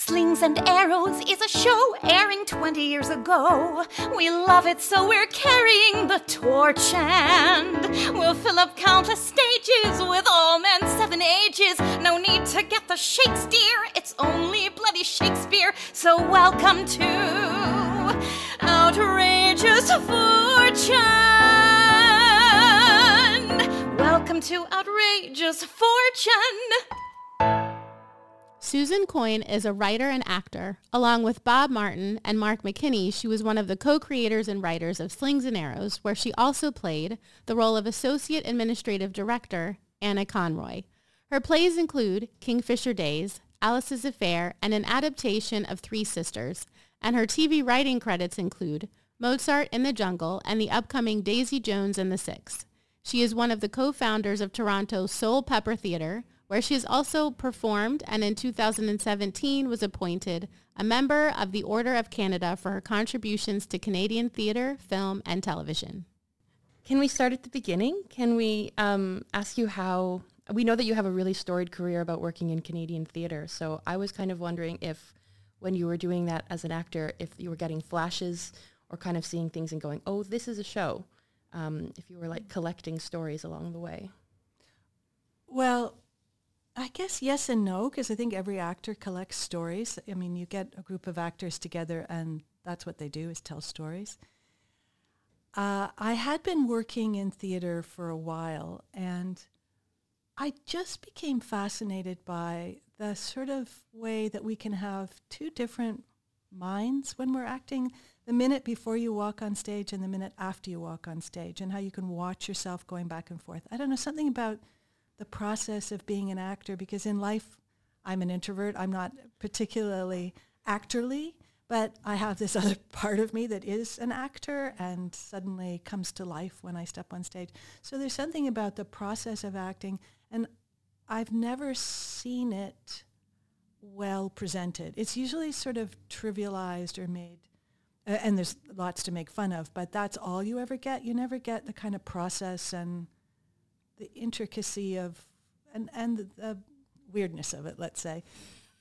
Slings and Arrows is a show airing 20 years ago. We love it, so we're carrying the torch and we'll fill up countless stages with all men seven ages. No need to get the Shakespeare, it's only bloody Shakespeare. So welcome to Outrageous Fortune. Welcome to Outrageous Fortune. Susan Coyne is a writer and actor. Along with Bob Martin and Mark McKinney, she was one of the co-creators and writers of Slings and Arrows, where she also played the role of Associate Administrative Director Anna Conroy. Her plays include Kingfisher Days, Alice's Affair, and an adaptation of Three Sisters. And her TV writing credits include Mozart in the Jungle and the upcoming Daisy Jones and the Six. She is one of the co-founders of Toronto's Soulpepper Theatre, where she has also performed and in 2017 was appointed a member of the Order of Canada for her contributions to Canadian theatre, film, and television. Can we start at the beginning? Can we um, ask you how, we know that you have a really storied career about working in Canadian theatre, so I was kind of wondering if when you were doing that as an actor, if you were getting flashes or kind of seeing things and going, oh, this is a show, um, if you were like collecting stories along the way. Well, I guess yes and no, because I think every actor collects stories. I mean, you get a group of actors together and that's what they do is tell stories. Uh, I had been working in theater for a while and I just became fascinated by the sort of way that we can have two different minds when we're acting the minute before you walk on stage and the minute after you walk on stage and how you can watch yourself going back and forth. I don't know, something about the process of being an actor because in life I'm an introvert. I'm not particularly actorly, but I have this other part of me that is an actor and suddenly comes to life when I step on stage. So there's something about the process of acting and I've never seen it well presented. It's usually sort of trivialized or made uh, and there's lots to make fun of, but that's all you ever get. You never get the kind of process and the intricacy of and and the, weirdness of it, let's say.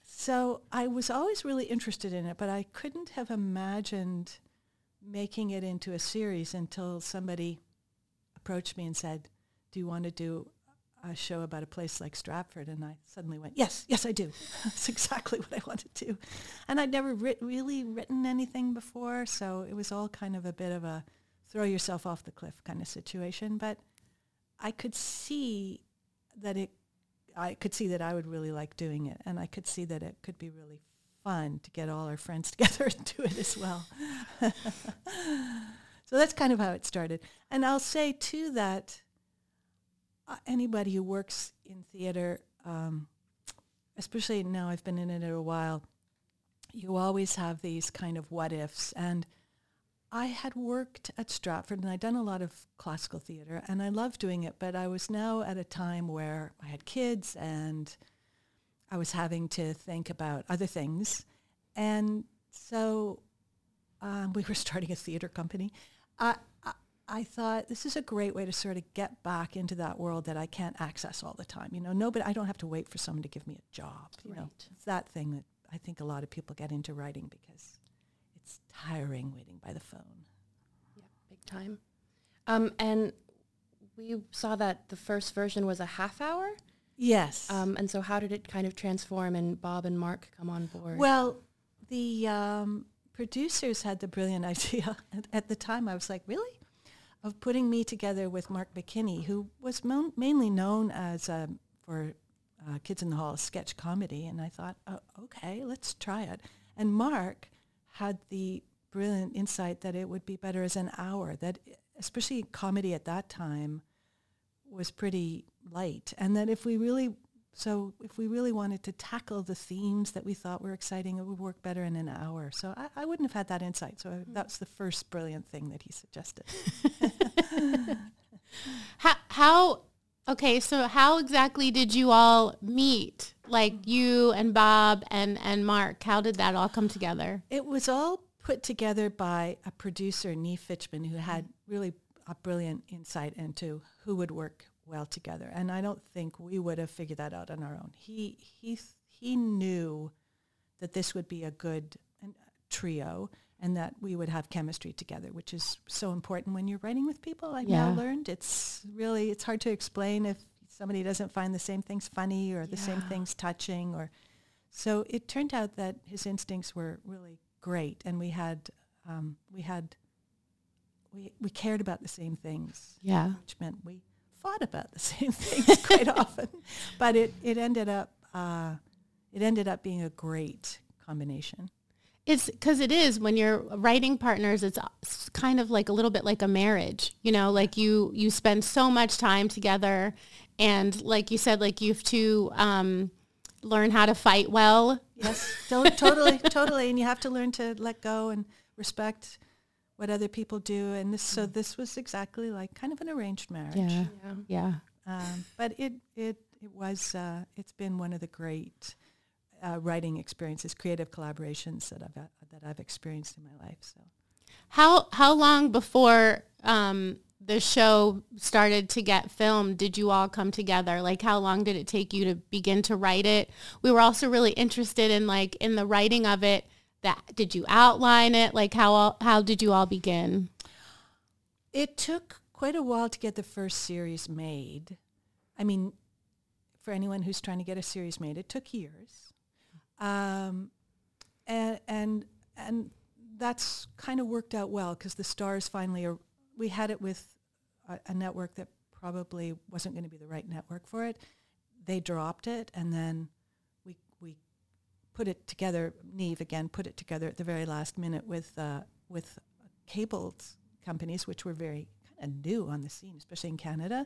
So I was always really interested in it, but I couldn't have imagined making it into a series until somebody approached me and said, "Do you want to do a show about a place like Stratford?" And I suddenly went, "Yes, yes, I do. That's exactly what I want to do." And I'd never writ- really written anything before, so it was all kind of a bit of a throw yourself off the cliff kind of situation, but I could see that it, I could see that I would really like doing it, and I could see that it could be really fun to get all our friends together and do it as well. so that's kind of how it started. And I'll say too that uh, anybody who works in theater, um, especially now I've been in it a while, you always have these kind of what ifs and I had worked at Stratford and I'd done a lot of classical theater and I loved doing it, but I was now at a time where I had kids and I was having to think about other things. And so um, we were starting a theater company. I, I, I thought this is a great way to sort of get back into that world that I can't access all the time. You know, nobody, I don't have to wait for someone to give me a job. You Right. know, it's that thing that I think a lot of people get into writing because it's tiring waiting by the phone. Yeah, big time. Um, and we saw that the first version was a half hour. Yes. Um, and so how did it kind of transform and Bob and Mark come on board? Well, the um, producers had the brilliant idea at, at the time. I was like, really? Of putting me together with Mark McKinney, who was mo- mainly known as um, for uh, Kids in the Hall sketch comedy. And I thought, oh, okay, let's try it. And Mark had the brilliant insight that it would be better as an hour, that especially comedy at that time was pretty light. And that if we really, so if we really wanted to tackle the themes that we thought were exciting, it would work better in an hour. So I, I wouldn't have had that insight. So I, that's the first brilliant thing that he suggested. How, how, okay, so how exactly did you all meet? Like you and Bob and, and Mark, how did that all come together? It was all put together by a producer, Niv Fichman, who had really a brilliant insight into who would work well together. And I don't think we would have figured that out on our own. He he he knew that this would be a good trio and that we would have chemistry together, which is so important when you're writing with people. I've now learned it's really it's hard to explain if somebody doesn't find the same things funny or the same things touching or so it turned out that his instincts were really great and we had um, we had we, we cared about the same things Yeah. which meant we fought about the same things quite often. But it, it ended up uh, it ended up being a great combination. It's because it is when you're writing partners. It's kind of like a little bit like a marriage, you know. Like you you spend so much time together, and like you said, like you have to um, learn how to fight well. Yes, to- totally, totally. And you have to learn to let go and respect what other people do. And this, so this was exactly like kind of an arranged marriage. Yeah, yeah. yeah. Um, but it it it was uh, it's been one of the great uh, writing experiences, creative collaborations that I've uh, that I've experienced in my life. So. How how long before um, the show started to get filmed did you all come together? Like how long did it take you to begin to write it? We were also really interested in like in the writing of it. That did you outline it? Like how all, how did you all begin? It took quite a while to get the first series made. I mean, for anyone who's trying to get a series made, it took years. Um, and, and, and that's kind of worked out well because the stars finally are, we had it with a, a network that probably wasn't going to be the right network for it. They dropped it and then we, we put it together, Niv again, put it together at the very last minute with, uh, with cable companies, which were very kind of new on the scene, especially in Canada,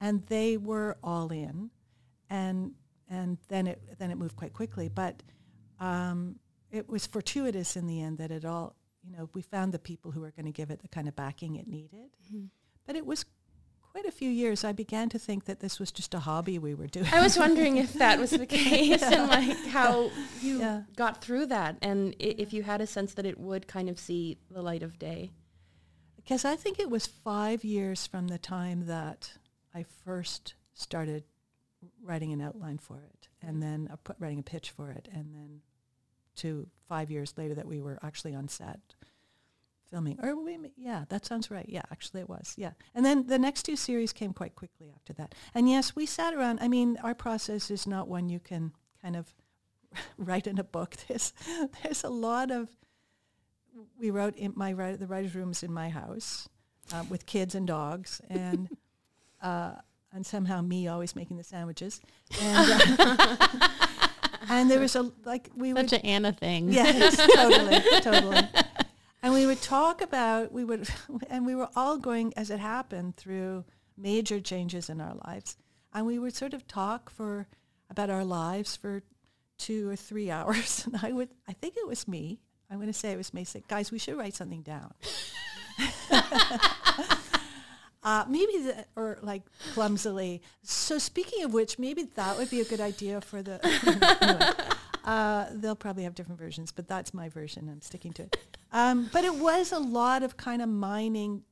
and they were all in, and and then it then it moved quite quickly. But um, it was fortuitous in the end that it all, you know, we found the people who were going to give it the kind of backing it needed. But it was quite a few years. I began to think that this was just a hobby we were doing. I was wondering if that was the case and like how you Yeah. got through that and i- if you had a sense that it would kind of see the light of day. Because I think it was five years from the time that I first started writing an outline for it, and then uh, put, writing a pitch for it, and then to five years later that we were actually on set filming. Or we, yeah, that sounds right. Yeah, actually it was. Yeah, and then the next two series came quite quickly after that. And yes, we sat around. I mean, our process is not one you can kind of write in a book. There's there's a lot of we wrote in my the writers' rooms in my house uh, with kids and dogs, and uh, and somehow me always making the sandwiches, and uh, and there was a like we would Such an Anna thing. Yes, totally, totally. And we would talk about we would, and we were all going as it happened through major changes in our lives, and we would sort of talk for about our lives for two or three hours. And I would, I think it was me. I'm going to say it was me. Say, guys, we should write something down. Uh, maybe the, or like clumsily. So speaking of which, maybe that would be a good idea for the. anyway, uh, they'll probably have different versions, but that's my version. I'm sticking to it. Um, but it was a lot of kind of mining,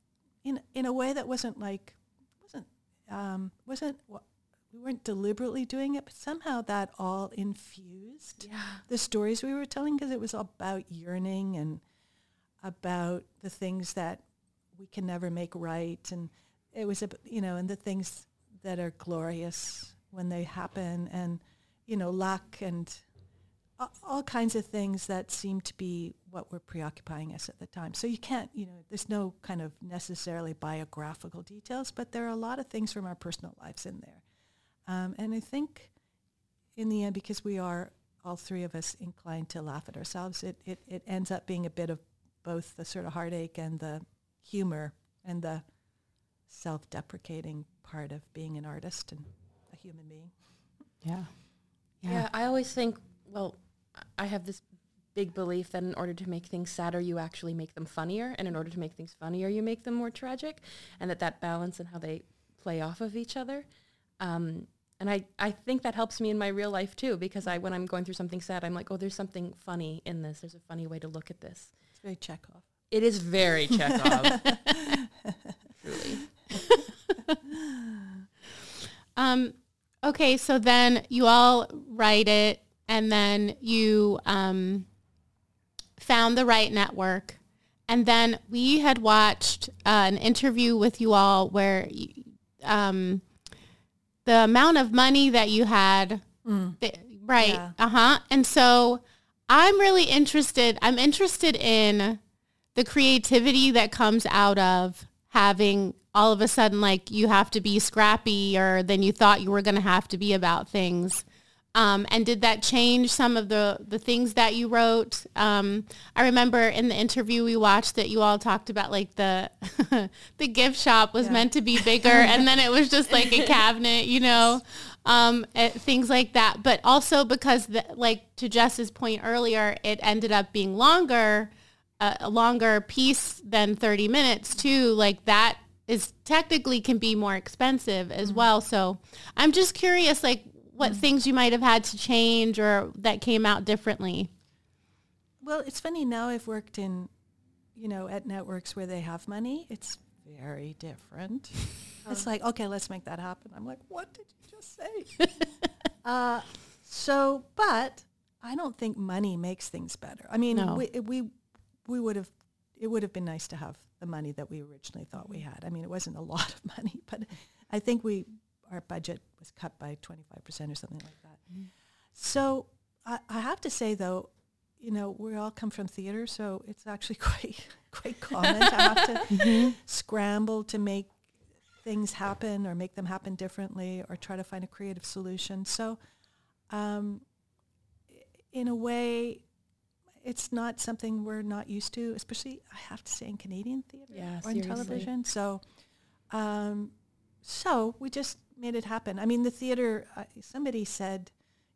in in a way that wasn't like wasn't um, wasn't wa- we weren't deliberately doing it, but somehow that all infused the stories we were telling because it was about yearning and about the things that we can never make right, and it was a you know, and the things that are glorious when they happen, and you know, luck and all kinds of things that seem to be what were preoccupying us at the time. So you can't, you know, there's no kind of necessarily biographical details, but there are a lot of things from our personal lives in there. Um, and I think in the end, because we are all three of us inclined to laugh at ourselves, it, it, it ends up being a bit of both the sort of heartache and the humor and the self-deprecating part of being an artist and a human being. Yeah. Yeah. I always think, well, I have this big belief that in order to make things sadder, you actually make them funnier, and in order to make things funnier, you make them more tragic, and that that balance and how they play off of each other. Um, and I, I think that helps me in my real life too, because I when I'm going through something sad, I'm like, oh, there's something funny in this. There's a funny way to look at this. It's very Chekhov. It is very Chekhov. Truly. Um, okay, so then you all write it, and then you um, found the right network, and then we had watched uh, an interview with you all where um, the amount of money that you had, the- right? Yeah. Uh huh. And so I'm really interested. I'm interested in the creativity that comes out of having all of a sudden like you have to be scrappier than you thought you were going to have to be about things. Um, and did that change some of the, the things that you wrote? Um, I remember in the interview we watched that you all talked about like the the gift shop was meant to be bigger, and then it was just like a cabinet, you know, um, eh, things like that. But also because, the, like to Jess's point earlier, it ended up being longer, uh, a longer piece than thirty minutes too. Like that is technically can be more expensive as well. So I'm just curious, like what things you might have had to change or that came out differently. Well, it's funny now I've worked in, you know, at networks where they have money. It's very different. It's like, okay, let's make that happen. I'm like, what did you just say? uh, so, but I don't think money makes things better. I mean, No. we, we, we would have, it would have been nice to have the money that we originally thought we had. I mean, it wasn't a lot of money, but I think we, our budget was cut by 25% or something like that. So I, I have to say though, you know, we all come from theater, so it's actually quite quite common to have to scramble to make things happen or make them happen differently or try to find a creative solution. So, um, in a way, it's not something we're not used to, especially I have to say in Canadian theater Yeah, or in seriously. television. So, um, so we just made it happen. I mean, the theater. Uh, somebody said,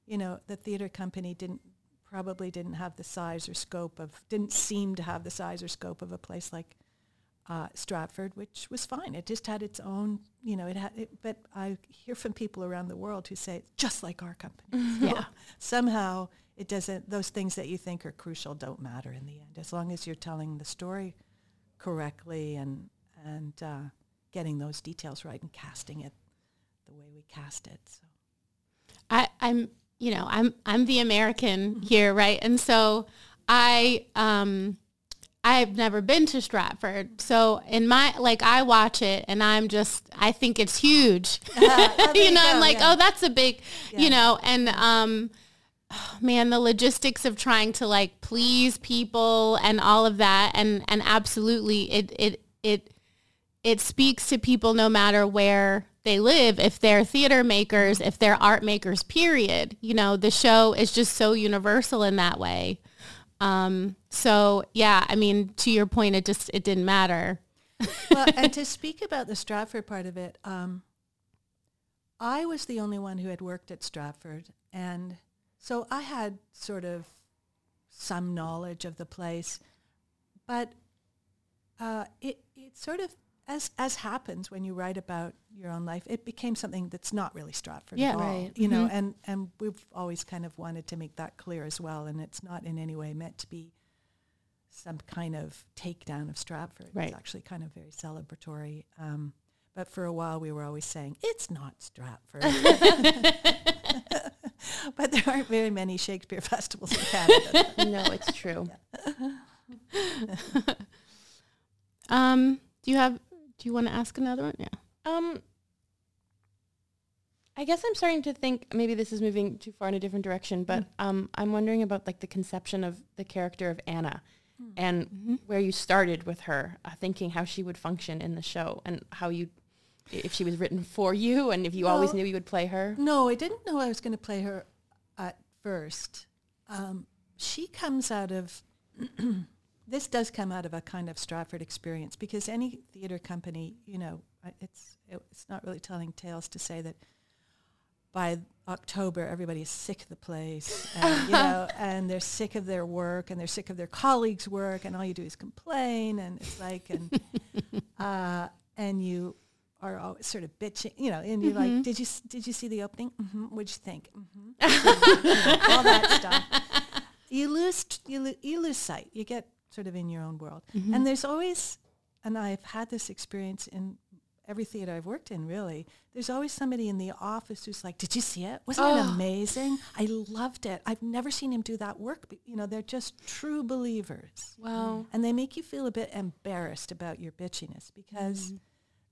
you know, the theater company didn't probably didn't have the size or scope of didn't seem to have the size or scope of a place like uh, Stratford, which was fine. It just had its own, you know, it had. It, but I hear from people around the world who say it's just like our company. So Yeah. Somehow it doesn't. Those things that you think are crucial don't matter in the end, as long as you're telling the story correctly and and uh, getting those details right and casting it the way we cast it. So. I, I'm, you know, I'm I'm the American here, right? And so I um I've never been to Stratford. So in my like I watch it and I'm just I think it's huge. you know, you I'm like, yeah. oh that's a big Yeah. you know, and um man, the logistics of trying to like please people and all of that and and absolutely it it it it speaks to people no matter where they live if they're theater makers if they're art makers period. You know the show is just so universal in that way. Um so yeah i mean to your point it just it didn't matter. Well, and to speak about the Stratford part of it, um, I was the only one who had worked at Stratford, and so I had sort of some knowledge of the place, but uh, it it sort of as as happens when you write about your own life, it became something that's not really Stratford Yeah. at all. Right. You know, and and we've always kind of wanted to make that clear as well, and it's not in any way meant to be some kind of takedown of Stratford. Right. It's actually kind of very celebratory. Um, but for a while, we were always saying it's not Stratford. but there aren't very many Shakespeare festivals in Canada. no, it's true. um Do you have? Do you want to ask another one? Yeah. Um, I guess I'm starting to think maybe this is moving too far in a different direction, but um, I'm wondering about like the conception of the character of Anna and where you started with her, uh, thinking how she would function in the show and how you, if she was written for you and if you always knew you would play her. No, I didn't know I was going to play her at first. Um, she comes out of, this does come out of a kind of Stratford experience because any theater company, you know, it's, it's not really telling tales to say that by October, everybody is sick of the place, and, you know, and they're sick of their work, and they're sick of their colleagues' work, and all you do is complain, and it's like, and uh, and you are always sort of bitching, you know, and you're like, did you did you see the opening? hmm What'd you think? hmm all that stuff. You lose you lo- you lose sight. You get sort of in your own world, and there's always, and I've had this experience in every theater I've worked in, really, there's always somebody in the office who's like, "Did you see it? Wasn't it amazing? I loved it. I've never seen him do that work." But, you know, they're just true believers, Wow. and they make you feel a bit embarrassed about your bitchiness because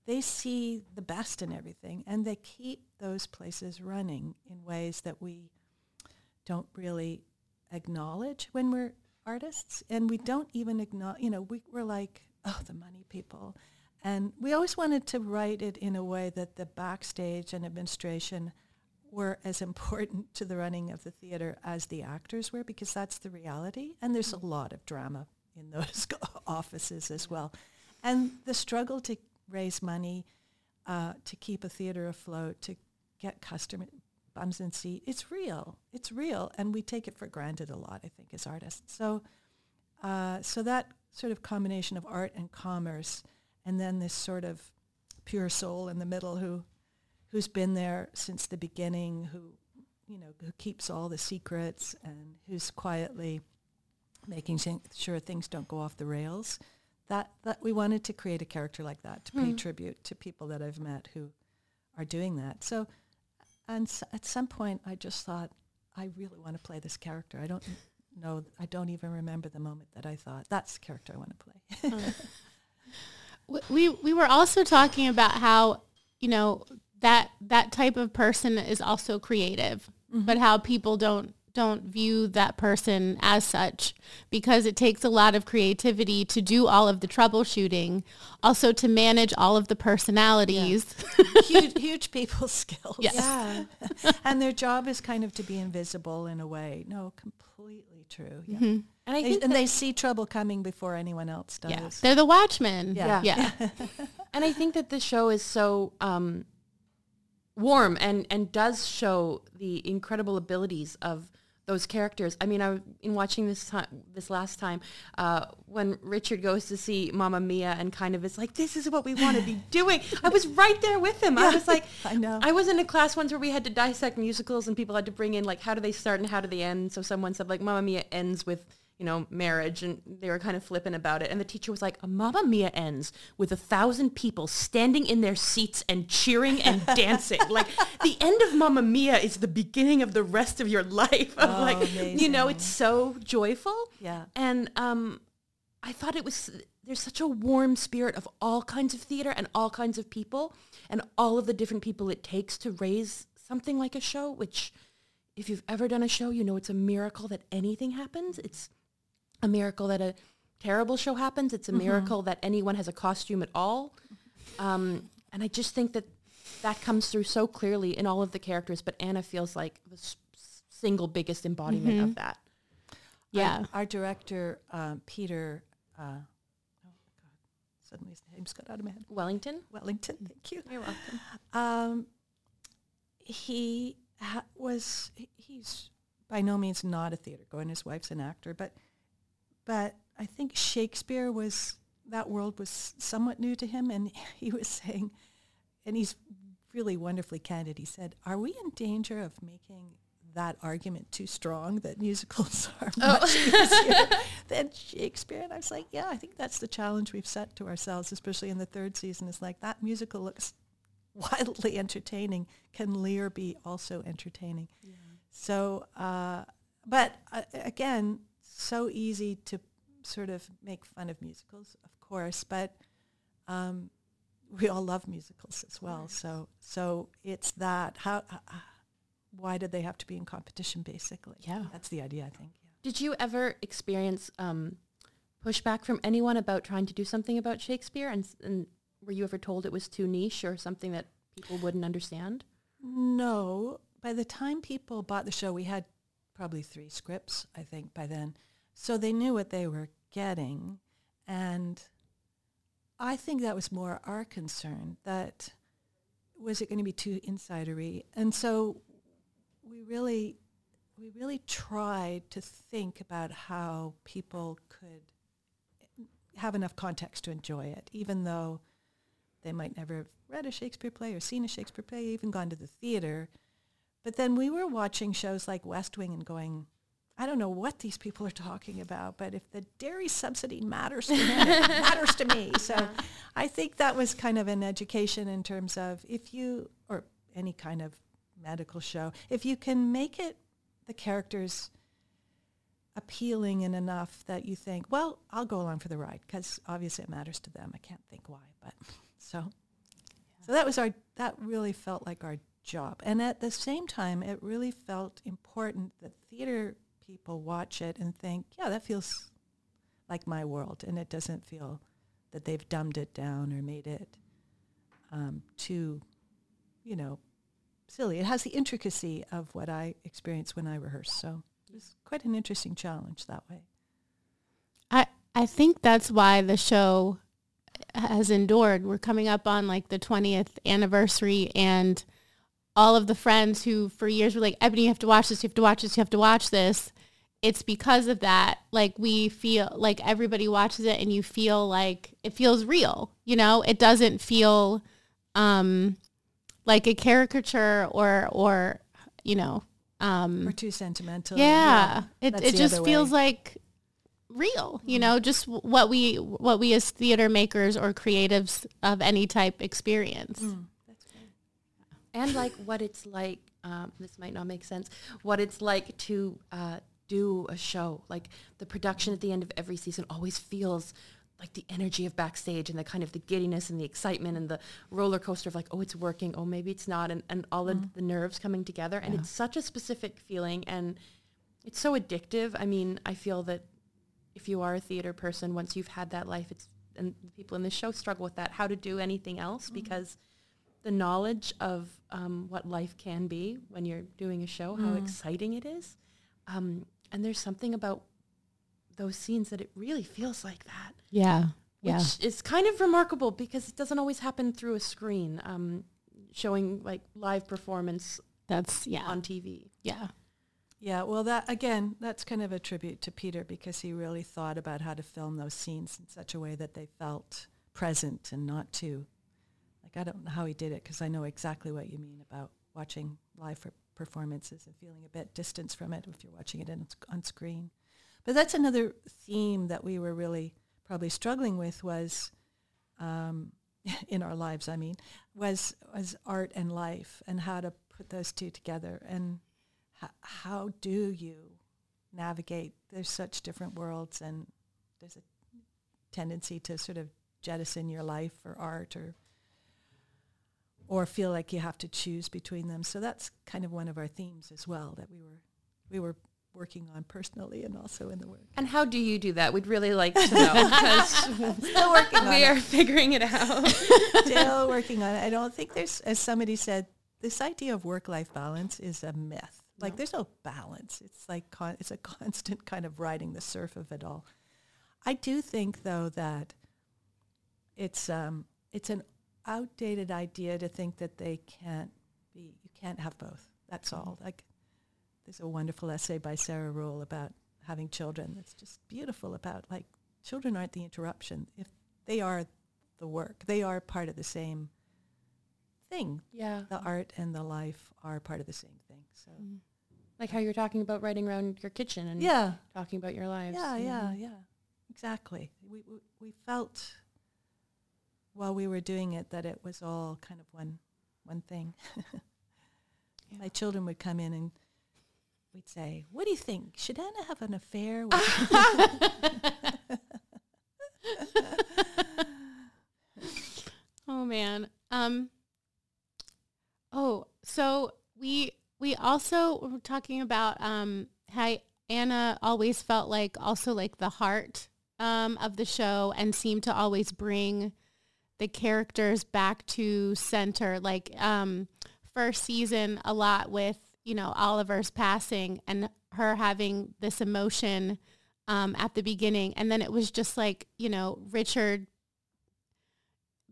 they see the best in everything, and they keep those places running in ways that we don't really acknowledge when we're artists, and we don't even acknowledge. You know, we, we're like, "Oh, the money people." And we always wanted to write it in a way that the backstage and administration were as important to the running of the theater as the actors were, because that's the reality. And there's a mm-hmm. lot of drama in those offices as well. And the struggle to raise money, uh, to keep a theater afloat, to get customer bums in seat, it's real. It's real. And we take it for granted a lot, I think, as artists. So, uh, so that sort of combination of art and commerce and then this sort of pure soul in the middle who who's been there since the beginning who you know who keeps all the secrets and who's quietly making sure things don't go off the rails that that we wanted to create a character like that to pay hmm. tribute to people that I've met who are doing that. So and s- at some point I just thought I really want to play this character. I don't know I don't even remember the moment that I thought that's the character I want to play we we were also talking about how you know that that type of person is also creative mm-hmm. but how people don't don't view that person as such because it takes a lot of creativity to do all of the troubleshooting also to manage all of the personalities huge, huge people skills. Yes. Yeah. and their job is kind of to be invisible in a way. No, completely true. Yeah. And I They- think and they see trouble coming before anyone else does. yeah they're the watchmen Yeah. yeah and I think that the show is so um, warm and and does show the incredible abilities of those characters. I mean, I in watching this time, this last time, uh, when Richard goes to see Mamma Mia and kind of is like, "This is what we want to be doing." I was right there with him. I was like, I know. I was in a class once where we had to dissect musicals and people had to bring in like, how do they start and how do they end? So someone said like, Mamma Mia ends with you know, marriage, and they were kind of flippant about it. And the teacher was like, Mamma Mia ends with a thousand people standing in their seats and cheering and dancing. like, the end of Mamma Mia is the beginning of the rest of your life. Of Oh, like, you know, it's so joyful. Yeah. And um, I thought it was, there's such a warm spirit of all kinds of theater and all kinds of people and all of the different people it takes to raise something like a show, which if you've ever done a show, you know it's a miracle that anything happens. It's a miracle that a terrible show happens. It's a miracle that anyone has a costume at all. Um, and I just think that that comes through so clearly in all of the characters. But Anna feels like the s- single biggest embodiment of that. yeah Our, our director, um, Peter, uh, oh my God, suddenly his name's got out of my head. Wellington. Wellington, thank you. You're welcome. Um, he ha- was, he's by no means not a theater goer, his wife's an actor, but, but I think Shakespeare was, that world was somewhat new to him, and he was saying, and he's really wonderfully candid, he said, are we in danger of making that argument too strong that musicals are much easier than Shakespeare? And I was like, yeah, I think that's the challenge we've set to ourselves, especially in the third season, is like that musical looks wildly entertaining. Can Lear be also entertaining? So, uh, but uh, again, so easy to sort of make fun of musicals, of course, but um, we all love musicals as well. So so it's that how. Uh, why did they have to be in competition? Basically, Yeah. that's the idea. I think. Yeah. Did you ever experience um, pushback from anyone about trying to do something about Shakespeare? And, and were you ever told it was too niche or something that people wouldn't understand? No, by the time people bought the show, we had probably three scripts, I think, by then. So they knew what they were getting. And I think that was more our concern that was it going to be too insidery? And so we really we really tried to think about how people could have enough context to enjoy it, even though they might never have read a Shakespeare play or seen a Shakespeare play, even gone to the theater. But then we were watching shows like West Wing and going, I don't know what these people are talking about, but if the dairy subsidy matters to me, it matters to me. So uh-huh. I think that was kind of an education in terms of if you, or any kind of medical show, if you can make it the characters appealing and enough that you think, well, I'll go along for the ride because obviously it matters to them. I can't think why, but so so that was our that really felt like our job. And at the same time, it really felt important that theater people watch it and think, yeah, that feels like my world, and it doesn't feel that they've dumbed it down or made it um, too, you know, silly. It has the intricacy of what I experience when I rehearse. So it was quite an interesting challenge that way. I I think that's why the show has endured. We're coming up on like the 20th anniversary and all of the friends who for years were like, Ebony, you have to watch this, you have to watch this, you have to watch this. It's because of that. Like we feel like everybody watches it and you feel like it feels real. You know, it doesn't feel um like a caricature or or you know um Or too sentimental. yeah, it it just feels like real, you know, just what we what we as theater makers or creatives of any type experience. And like what it's like um, this might not make sense what it's like to uh, do a show. Like the production at the end of every season always feels like the energy of backstage and the kind of the giddiness and the excitement and the roller coaster of like oh it's working. Oh maybe it's not. And, and all of the nerves coming together. And it's such a specific feeling and it's so addictive. I mean i feel that if you are a theater person once you've had that life it's and the people in the show struggle with that how to do anything else because the knowledge of um, what life can be when you're doing a show, how exciting it is. Um, and there's something about those scenes that it really feels like that, Yeah. which Yeah. is kind of remarkable because it doesn't always happen through a screen, um, showing like live performance That's yeah. on TV. yeah. Yeah, well, that again, that's kind of a tribute to Peter because he really thought about how to film those scenes in such a way that they felt present and not too. Like I don't know how he did it because I know exactly what you mean about watching live per- performances and feeling a bit distance from it if you're watching it in, on screen. But that's another theme that we were really probably struggling with was um, in our lives. I mean, was was art and life and how to put those two together and h- how do you navigate? There's such different worlds, and there's a tendency to sort of jettison your life for art or or feel like you have to choose between them. So that's kind of one of our themes as well that we were we were working on personally and also in the work. And how do you do that? We'd really like to know because Still working on we it. are figuring it out. Still working on it. I don't think there's, as somebody said, this idea of work-life balance is a myth. Like there's no balance. It's like con- it's a constant kind of riding the surf of it all. I do think though that it's um, it's an outdated idea to think that they can't be. You can't have both. That's all. Like there's a wonderful essay by Sarah Ruhl about having children. That's just beautiful about like children aren't the interruption. If they are the work, they are part of the same thing. yeah. The art and the life are part of the same thing. So Like how you're talking about writing around your kitchen and yeah, talking about your lives. yeah, yeah, Mhm. yeah, exactly. We, we we felt while we were doing it that it was all kind of one one thing. My children would come in and we'd say, "What do you think? Should Anna have an affair?" With Oh man. Um. Oh, so we we also were talking about um how Anna always felt like also like the heart um of the show and seemed to always bring the characters back to center. Like um first season a lot with you know Oliver's passing and her having this emotion um, at the beginning, and then it was just like you know Richard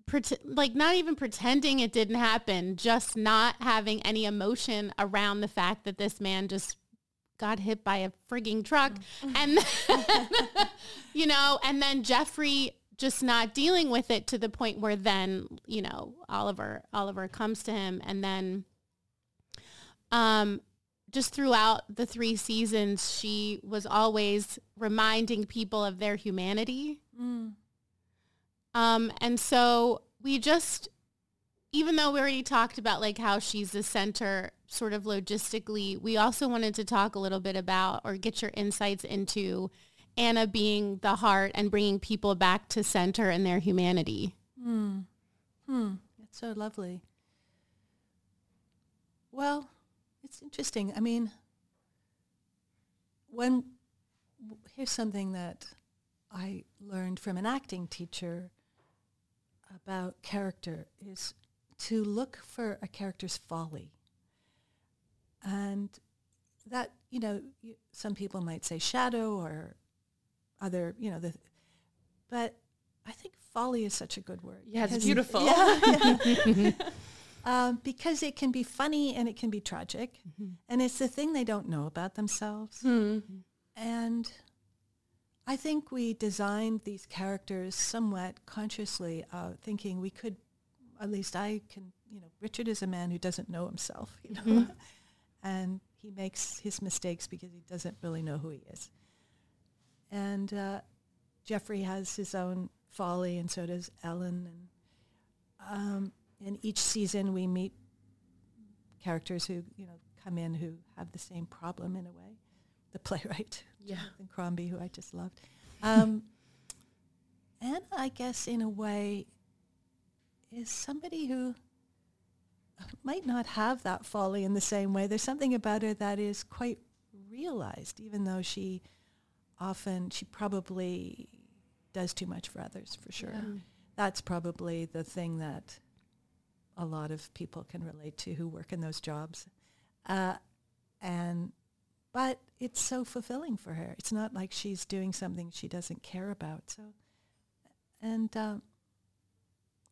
pret- like not even pretending it didn't happen, just not having any emotion around the fact that this man just got hit by a frigging truck and you know, and then Jeffrey just not dealing with it to the point where then, you know, Oliver Oliver comes to him and then um just throughout the three seasons she was always reminding people of their humanity. Um, and so we just, even though we already talked about like how she's the center sort of logistically, we also wanted to talk a little bit about or get your insights into Anna being the heart and bringing people back to center in their humanity. Hmm. Hmm. That's so lovely. Well, it's interesting. I mean, when here's something that I learned from an acting teacher about character is to look for a character's folly. And that, you know, some people might say shadow or other, you know, the, but I think folly is such a good word. Yeah, it's beautiful. Yeah, yeah. um, because it can be funny and it can be tragic, and it's the thing they don't know about themselves. Hmm. And I think we designed these characters somewhat consciously, uh, thinking we could, at least I can, you know, Richard is a man who doesn't know himself, you know, and he makes his mistakes because he doesn't really know who he is. And uh, Jeffrey has his own folly, and so does Ellen. And um, in each season, we meet characters who, you know, come in who have the same problem in a way. The playwright, Yeah. Jonathan Crombie, who I just loved. Um, Anna, I guess, in a way, is somebody who might not have that folly in the same way. There's something about her that is quite realized, even though she often, she probably does too much for others, for sure. That's probably the thing that a lot of people can relate to who work in those jobs. Uh, and but it's so fulfilling for her. It's not like she's doing something she doesn't care about. So, and um,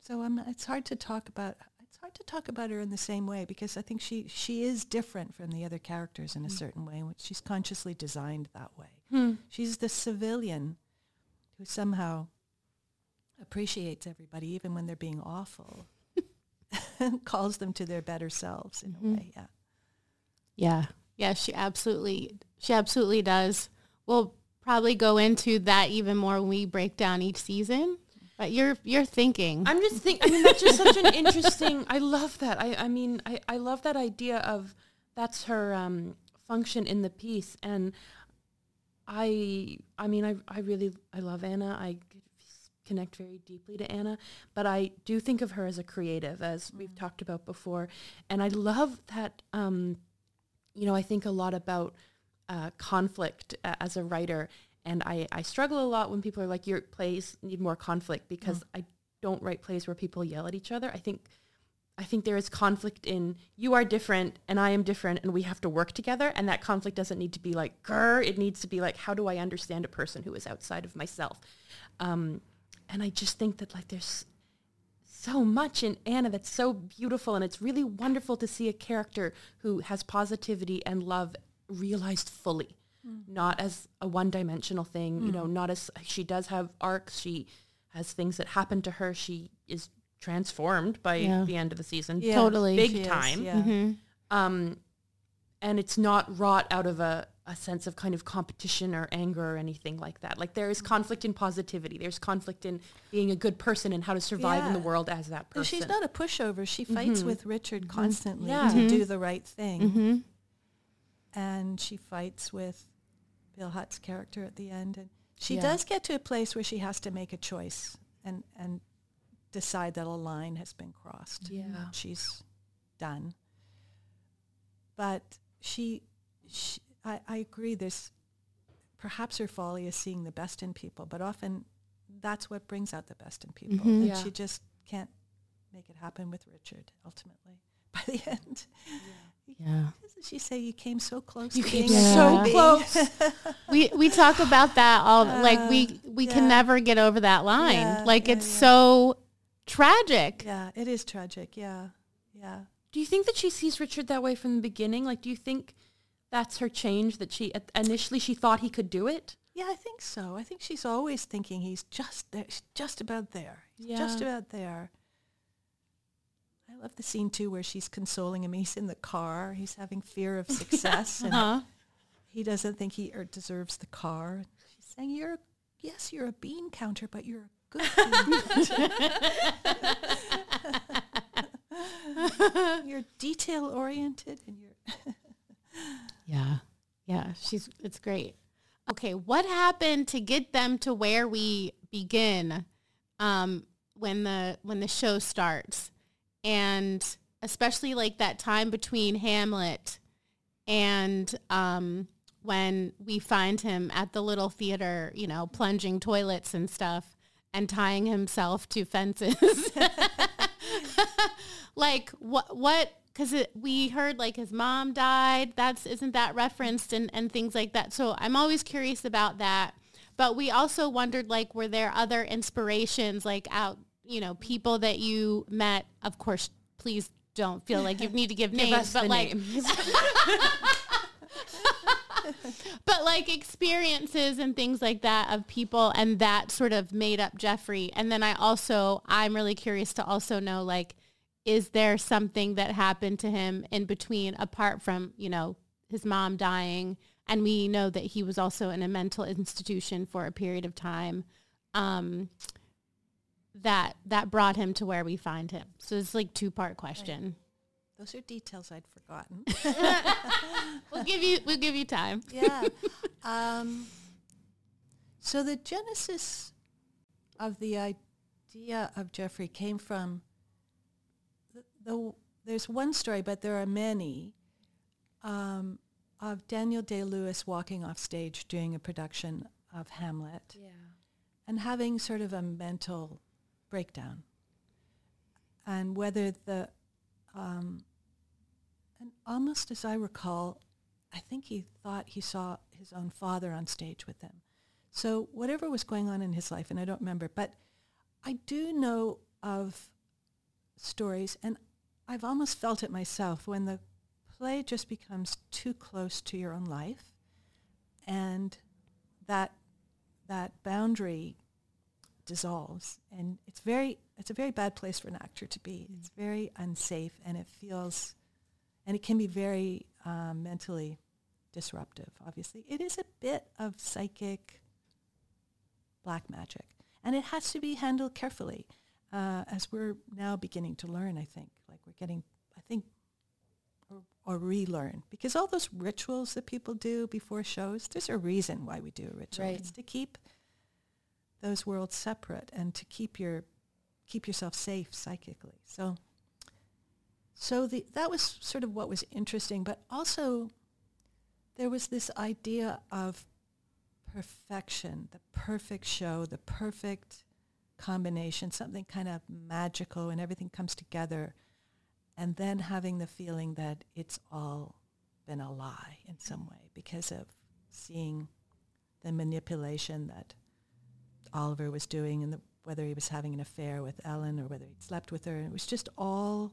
so I'm, it's hard to talk about. It's hard to talk about her in the same way because I think she she is different from the other characters in a mm. certain way. in which She's consciously designed that way. Hmm. She's the civilian who somehow appreciates everybody, even when they're being awful, and calls them to their better selves in a mm-hmm. way. Yeah. Yeah. Yeah, she absolutely she absolutely does. We'll probably go into that even more when we break down each season. But you're you're thinking. I'm just think. I mean, that's just such an interesting. I love that. I. I mean, I. I love that idea of that's her um, function in the piece, and I. I mean, I. I really. I love Anna. I connect very deeply to Anna, but I do think of her as a creative, as we've talked about before, and I love that. Um, you know, I think a lot about uh, conflict uh, as a writer, and I, I struggle a lot when people are like, your plays need more conflict because I don't write plays where people yell at each other. I think I think there is conflict in you are different and I am different and we have to work together. And that conflict doesn't need to be like, grr. It needs to be like, how do I understand a person who is outside of myself? Um, and I just think that like there's so much in Anna that's so beautiful. And it's really wonderful to see a character who has positivity and love realized fully, not as a one-dimensional thing, you know, not as she does have arcs. She has things that happen to her. She is transformed by Yeah. the end of the season. Yeah, Totally. Big she is, time. yeah. Mm-hmm. Um, and it's not wrought out of a, a sense of kind of competition or anger or anything like that. Like there is conflict in positivity. There's conflict in being a good person and how to survive in the world as that No, person. she's not a pushover. She fights with Richard constantly Yeah. to do the right thing. Mm-hmm. And she fights with Bill Hutt's character at the end. And she Yeah. does get to a place where she has to make a choice and, and decide that a line has been crossed. Yeah. She's done. But she, she I, I agree, there's perhaps her folly is seeing the best in people, but often that's what brings out the best in people. Mhm. And Yeah. she just can't make it happen with Richard ultimately by the end. Yeah. Doesn't she say you came so close? You to came being a so close. We we talk about that all uh, like we we can never get over that line. Yeah, like yeah, it's yeah. so tragic. yeah, it is tragic. Yeah, yeah. Do you think that she sees Richard that way from the beginning? Like, do you think that's her change that she at- initially she thought he could do it? Yeah, I think so. I think she's always thinking he's just there, he's just about there. He's just about there. I love the scene too where she's consoling him. He's in the car. He's having fear of success, and Uh-huh. he doesn't think he er, deserves the car. She's saying, "You're yes, you're a bean counter, but you're a good bean counter. you're detail oriented, and you're." Yeah. Yeah, she's it's great. Okay, what happened to get them to where we begin um when the when the show starts? And especially like that time between Hamlet and um when we find him at the little theater, you know, plunging toilets and stuff and tying himself to fences. like what what because we heard like his mom died. That's isn't that referenced and and things like that? So i'm always curious about that. But we also wondered like were there other inspirations like out you know people that you met of course please don't feel like you need to give names us but like names. but like experiences and things like that of people and that sort of made up Jeffrey. And then I also, I'm really curious to also know like, is there something that happened to him in between apart from, you know, his mom dying? And we know that he was also in a mental institution for a period of time. Um, that that brought him to where we find him. So it's like two part question. Those are details I'd forgotten. We'll give you we'll give you time. yeah. Um, so the genesis of the idea of Jeffrey came from the, the there's one story, but there are many um, of Daniel Day Lewis walking off stage doing a production of Hamlet yeah. and having sort of a mental breakdown, and whether the um, and almost as I recall, I think he thought he saw his own father on stage with him. So whatever was going on in his life, and I don't remember, but I do know of stories, and I've almost felt it myself when the play just becomes too close to your own life, and that that boundary dissolves, and it's very it's a very bad place for an actor to be. It's very unsafe, and it feels, and it can be very um, mentally disruptive. Obviously, it is a bit of psychic black magic, and it has to be handled carefully, uh, as we're now beginning to learn. I think, like we're getting, I think, or, or relearn because all those rituals that people do before shows, there's a reason why we do a ritual. Right. It's to keep those worlds separate and to keep your keep yourself safe psychically. So so the that was sort of what was interesting, but also there was this idea of perfection, the perfect show, the perfect combination, something kind of magical and everything comes together and then having the feeling that it's all been a lie in some way because of seeing the manipulation that Oliver was doing and the, whether he was having an affair with Ellen or whether he'd slept with her. And it was just all,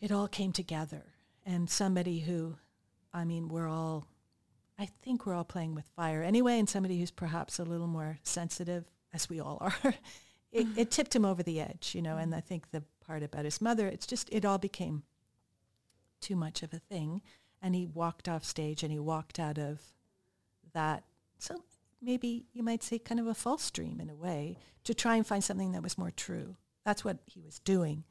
it all came together. And somebody who, I mean, we're all, I think we're all playing with fire anyway, and somebody who's perhaps a little more sensitive, as we all are, it, it tipped him over the edge, you know, and I think the part about his mother, it's just, it all became too much of a thing. And he walked off stage and he walked out of that. So maybe you might say kind of a false dream in a way to try and find something that was more true. That's what he was doing.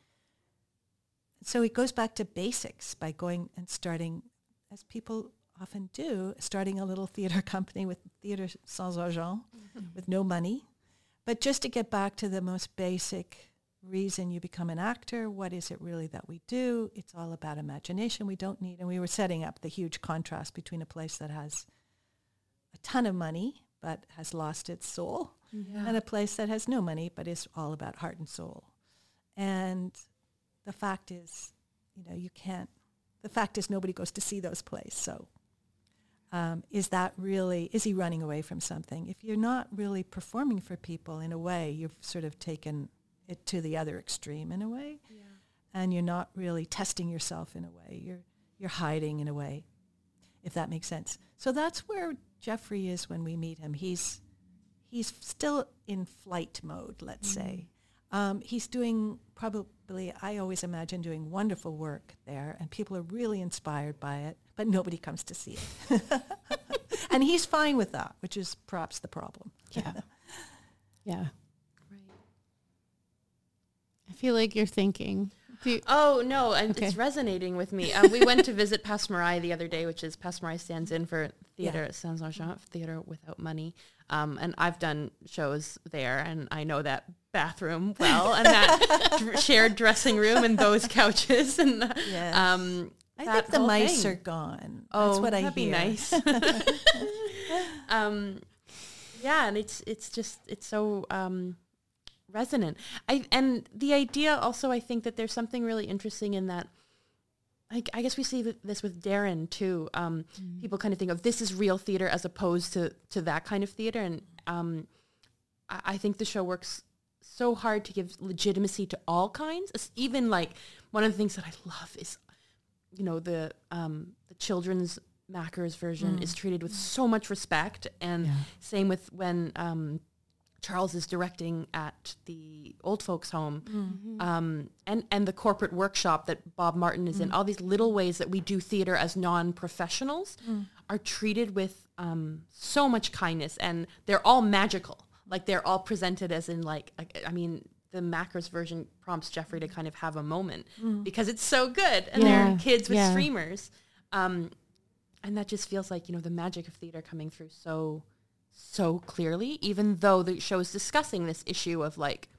So he goes back to basics by going and starting, as people often do, starting a little theater company with Theater Sans Argent mm-hmm. with no money But just to get back to the most basic reason you become an actor, what is it really that we do? It's all about imagination. We don't need, and we were setting up the huge contrast between a place that has a ton of money but has lost its soul Yeah. and a place that has no money but is all about heart and soul. And the fact is, you know, you can't, the fact is nobody goes to see those plays. So um, is that really, is he running away from something? If you're not really performing for people in a way, you've sort of taken it to the other extreme in a way. And you're not really testing yourself in a way. You're, you're hiding in a way, if that makes sense. So that's where Jeffrey is when we meet him. He's, he's still in flight mode, let's say. Um, he's doing probably, I always imagine doing wonderful work there, and people are really inspired by it, but nobody comes to see it. and he's fine with that, which is perhaps the problem. Yeah. Yeah. Right. I feel like you're thinking. You- Oh no, and Okay. it's resonating with me. Um, we went to visit Passe Muraille the other day, which is Passe Muraille stands in for theater Yeah. at Sans Argent, theater without money. Um, and I've done shows there, and I know that bathroom well, and that shared dressing room, and those couches, and Yes. um, I think the mice thing. are gone. Oh, That's what I that'd hear. be nice. um, yeah, and it's it's just it's so um, resonant. I and the idea also, I think that there's something really interesting in that. Like I guess we see this with Darren too. Um, People kind of think of this is real theater as opposed to to that kind of theater, and um, I, I think the show works so hard to give legitimacy to all kinds. It's even like one of the things that I love is you know the um the children's Macker's version is treated with so much respect and same with when um Charles is directing at the old folks home um and and the corporate workshop that Bob Martin is in. All these little ways that we do theater as non-professionals are treated with um so much kindness and they're all magical. Like they're all presented as in like I, I mean the Macker's version prompts Jeffrey to kind of have a moment because it's so good and Yeah, they're kids with yeah. streamers. Um and that just feels like you know the magic of theater coming through so so clearly even though the show is discussing this issue of like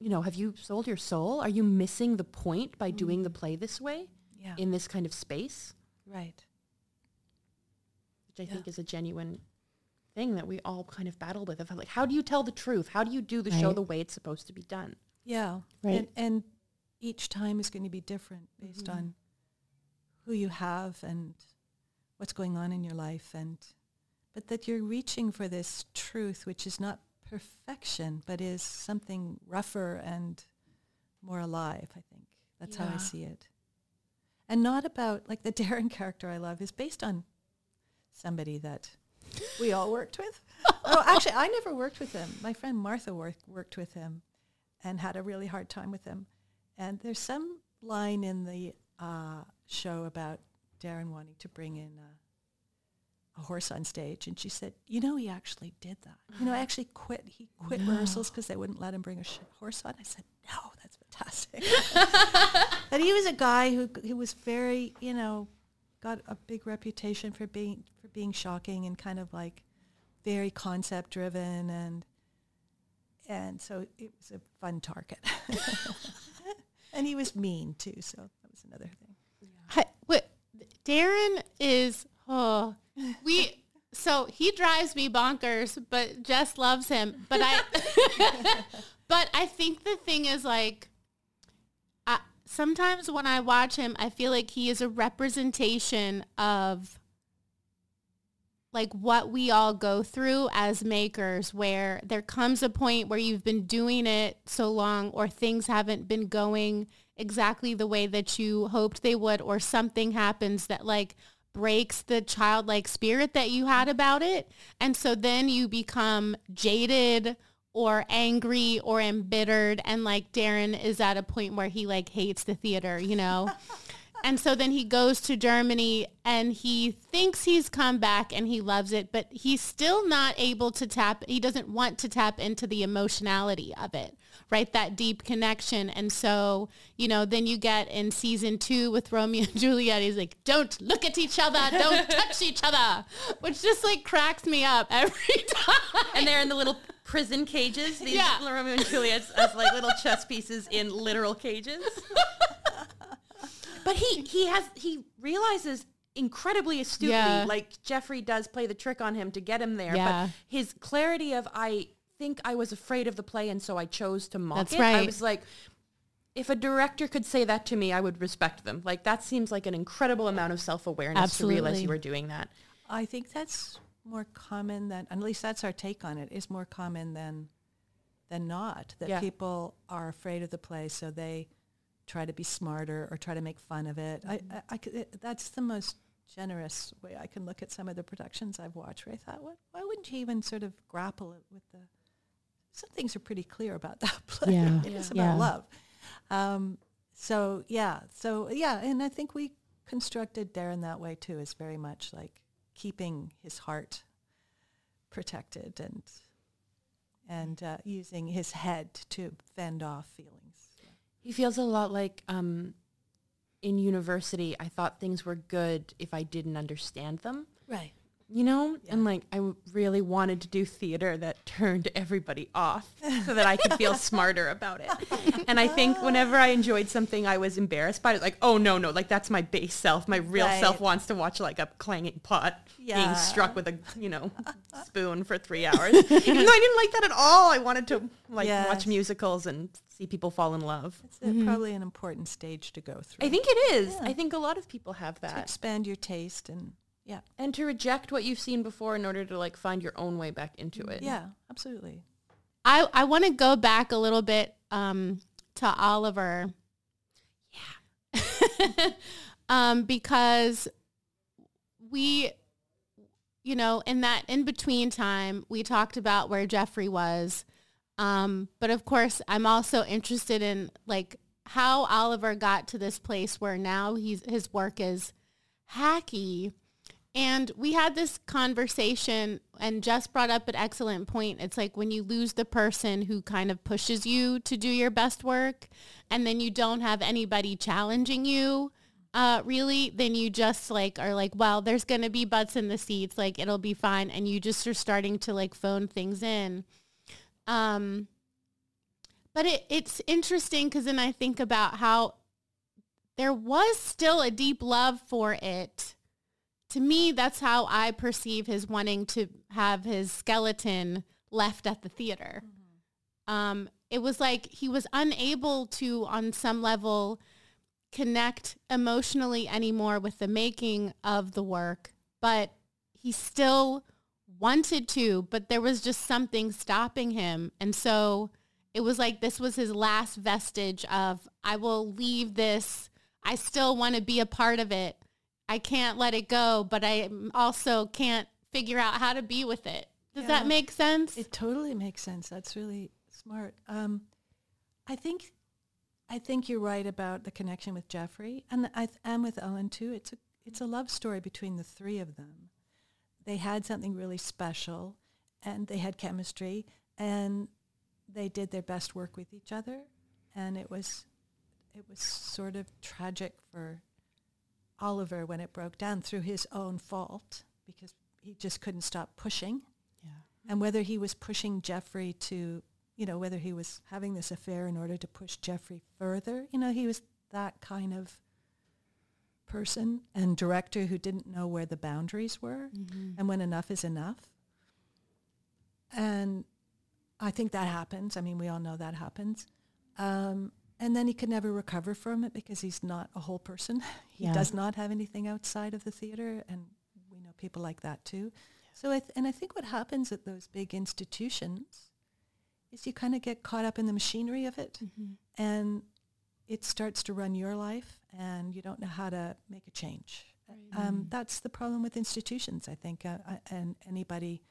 you know have you sold your soul are you missing the point by mm. doing the play this way Yeah. in this kind of space right. which i think is a genuine thing that we all kind of battle with of like how do you tell the truth how do you do the show the way it's supposed to be done Yeah. Right. And, and each time is going to be different based mm-hmm. on who you have and what's going on in your life and but that you're reaching for this truth which is not perfection but is something rougher and more alive, I think. That's how I see it. And not about like the Darren character I love is based on somebody that we all worked with. oh, actually, I never worked with him. My friend Martha worked worked with him, and had a really hard time with him. And there's some line in the uh, show about Darren wanting to bring in a, a horse on stage, and she said, "You know, he actually did that. You know, I mm-hmm. actually quit. He quit rehearsals because they wouldn't let him bring a sh- horse on." I said, "No, that's fantastic." but he was a guy who who was very, you know, got a big reputation for being for being shocking and kind of like very concept driven and and so it was a fun target. and he was mean too, so that was another thing. Hi- what Darren is oh we so he drives me bonkers, but Jess loves him. But I but I think the thing is like I, sometimes when I watch him, I feel like he is a representation of like what we all go through as makers where there comes a point where you've been doing it so long or things haven't been going exactly the way that you hoped they would or something happens that like breaks the childlike spirit that you had about it and so then you become jaded or angry or embittered and like Darren is at a point where he like hates the theater, you know. And so then he goes to Germany and he thinks he's come back and he loves it, but he's still not able to tap, he doesn't want to tap into the emotionality of it, right? That deep connection. And so, you know, then you get in season two with Romeo and Juliet, he's like, don't look at each other, don't touch each other, which just like cracks me up every time. and they're in the little prison cages. These Yeah. Romeo and Juliet's as like little chess pieces in literal cages. But he he has he realizes incredibly astutely, Yeah. like Jeffrey does play the trick on him to get him there. Yeah. But his clarity of I think I was afraid of the play and so I chose to mock That's it. I was like if a director could say that to me, I would respect them. Like that seems like an incredible amount of self-awareness to realize you were doing that. I think that's more common than, at least that's our take on it, is more common than than not. That Yeah. people are afraid of the play, so they try to be smarter or try to make fun of it. I, I, I could- it- that's the most generous way I can look at some of the productions I've watched. Where I thought, what, why wouldn't you even sort of grapple it with the? Some things are pretty clear about that play. Yeah. it's Yeah. about love. Um, so yeah, so yeah, and I think we constructed Darren that way too. Is very much like keeping his heart protected and and uh, using his head to fend off feelings. He feels a lot like um, in university, I thought things were good if I didn't understand them, Right. you know? And like, I w- really wanted to do theater that turned everybody off so that I could feel smarter about it. And I think whenever I enjoyed something, I was embarrassed by it. Like, oh, no, no, like that's my base self. My real Right. self wants to watch like a clanging pot Yeah. being struck with a, you know, spoon for three hours. Even though I didn't like that at all. I wanted to like watch musicals and see people fall in love. It's uh probably an important stage to go through. I think it is. Yeah. I think a lot of people have that. to expand your taste and yeah, And to reject what you've seen before in order to like find your own way back into it. yeah, absolutely. I, I want to go back a little bit um, to Oliver. Yeah. um, because we, you know, in that in between time, we talked about where Jeffrey was. Um, but of course, I'm also interested in like how Oliver got to this place where now he's his work is hacky. And we had this conversation and Jess brought up an excellent point. It's like when you lose the person who kind of pushes you to do your best work and then you don't have anybody challenging you, uh, really, then you just like are like, well, there's going to be butts in the seats. Like it'll be fine. And you just are starting to like phone things in. Um, but it, it's interesting because then I think about how there was still a deep love for it. To me, that's how I perceive his wanting to have his skeleton left at the theater. Um, it was like he was unable to, on some level, connect emotionally anymore with the making of the work, but he still wanted to, but there was just something stopping him. And so it was like this was his last vestige of, I will leave this. I still want to be a part of it. I can't let it go, but I also can't figure out how to be with it. Does Yeah. that make sense? It totally makes sense. That's really smart. Um, I think, I think you're right about the connection with Jeffrey, and I th- and with Ellen too. It's a it's a love story between the three of them. They had something really special, and they had chemistry, and they did their best work with each other, and it was it was sort of tragic for Oliver when it broke down through his own fault because he just couldn't stop pushing Yeah. and whether he was pushing Jeffrey to, you know, whether he was having this affair in order to push Jeffrey further. You know, he was that kind of person and director who didn't know where the boundaries were and when enough is enough. And I think that happens. I mean, we all know that happens. Um, and then he could never recover from it because he's not a whole person. he Yeah. does not have anything outside of the theater, and we know people like that too. So, I th- and I think what happens at those big institutions is you kind of get caught up in the machinery of it, and it starts to run your life, and you don't know how to make a change. Um, that's the problem with institutions, I think, uh, I- and anybody.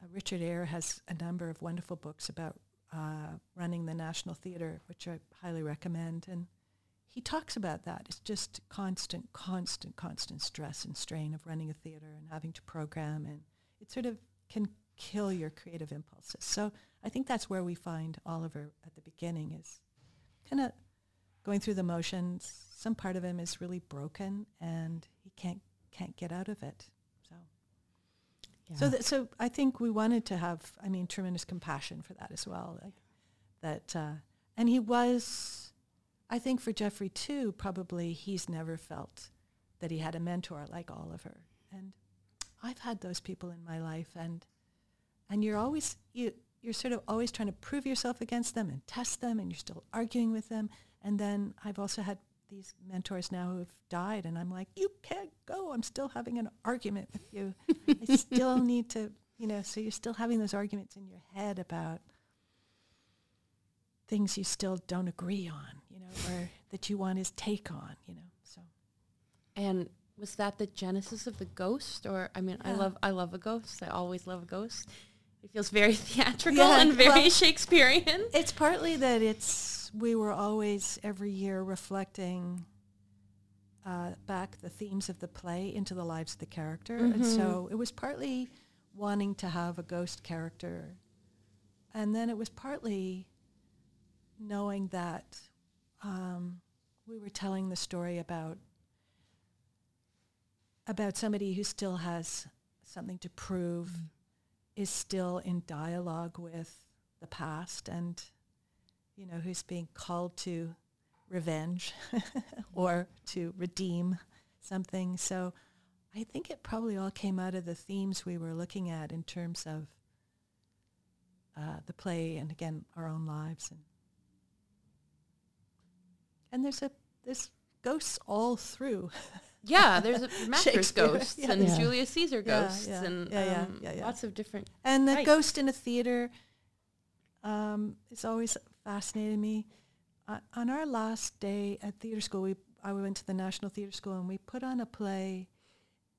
Uh, Richard Eyre has a number of wonderful books about uh, running the National Theatre, which I highly recommend. And he talks about that. It's just constant, constant, constant stress and strain of running a theatre and having to program, and it sort of can kill your creative impulses. So I think that's where we find Oliver at the beginning is kind of going through the motions. Some part of him is really broken, and he can't can't get out of it. So So, that, so I think we wanted to have, I mean, tremendous compassion for that as well. Like that, uh, and he was, I think for Jeffrey too, probably he's never felt that he had a mentor like Oliver. And I've had those people in my life, and and you're always you you're sort of always trying to prove yourself against them and test them, and you're still arguing with them. And then I've also had these mentors now who've died, and I'm like, you can't go. I'm still having an argument with you. I still need to, you know. So you're still having those arguments in your head about things you still don't agree on, you know, or that you want his take on, you know. So And was that the genesis of the ghost? Or I mean, I love I love a ghost. I always love a ghost. It feels very theatrical Yeah, and very well- Shakespearean. It's partly that it's we were always every year reflecting uh, back the themes of the play into the lives of the character, and so it was partly wanting to have a ghost character, and then it was partly knowing that um, we were telling the story about about somebody who still has something to prove, is still in dialogue with the past, and you know who's being called to revenge or to redeem something. So I think it probably all came out of the themes we were looking at in terms of uh, the play and again our own lives and and there's a there's ghosts all through. Yeah, there's a Macbeth ghosts yeah. and Yeah. Julius Caesar ghosts yeah, and yeah, yeah, um, yeah, yeah. lots of different. And the Right. ghost in a theater um, it's always fascinated me. Uh, on our last day at theater school, we I went to the National Theater School and we put on a play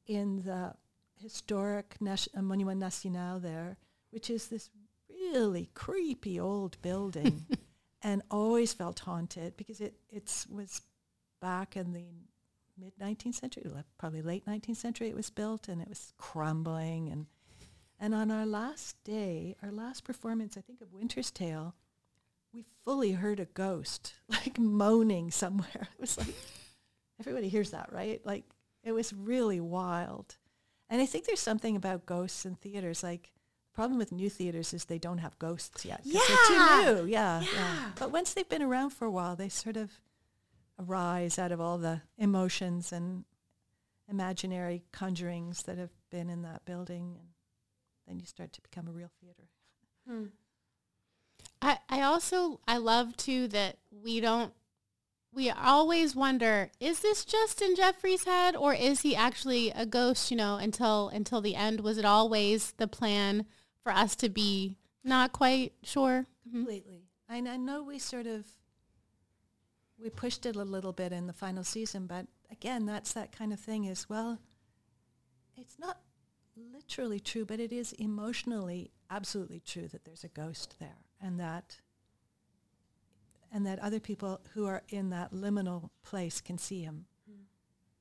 in the historic Nas- uh, Monument National there, which is this really creepy old building, and always felt haunted because it it's was back in the mid 19th century, probably late 19th century. It was built and it was crumbling and and on our last day, our last performance, I think of Winter's Tale, we fully heard a ghost like moaning somewhere. It was like everybody hears that, right? Like it was really wild. And I think there's something about ghosts in theaters. Like the problem with new theaters is they don't have ghosts yet. 'cause They're too new. Yeah, yeah. But once they've been around for a while, they sort of arise out of all the emotions and imaginary conjurings that have been in that building and then you start to become a real theater. Hmm. I, I also I love too that we don't we always wonder is this just in Jeffrey's head or is he actually a ghost you know until until the end was it always the plan for us to be not quite sure Mhm. Completely. And I know we sort of we pushed it a little bit in the final season, but again, that's that kind of thing as well. It's not literally true, but it is emotionally absolutely true that there's a ghost there and that and that other people who are in that liminal place can see him. Hmm.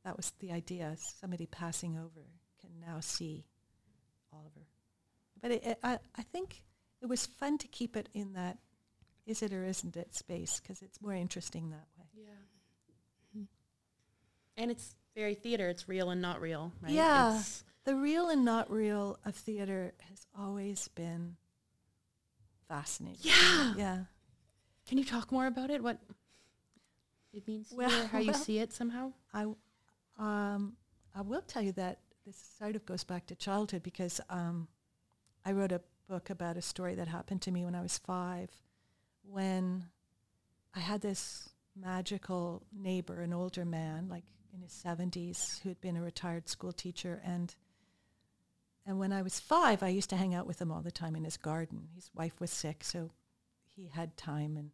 That was the idea. Somebody passing over can now see Oliver. But it, it, I, I think it was fun to keep it in that is it or isn't it space because it's more interesting that. And it's very theater. It's real and not real, right? Yeah. It's- The real and not real of theater has always been fascinating. Yeah. Yeah. Can you talk more about it? What it means to you or how you well- see it somehow? I, um, I will tell you that this sort of goes back to childhood because um, I wrote a book about a story that happened to me when I was five, when I had this magical neighbor, an older man, like in his seventies, who had been a retired school teacher, and and when I was five, I used to hang out with him all the time in his garden. His wife was sick, so he had time, and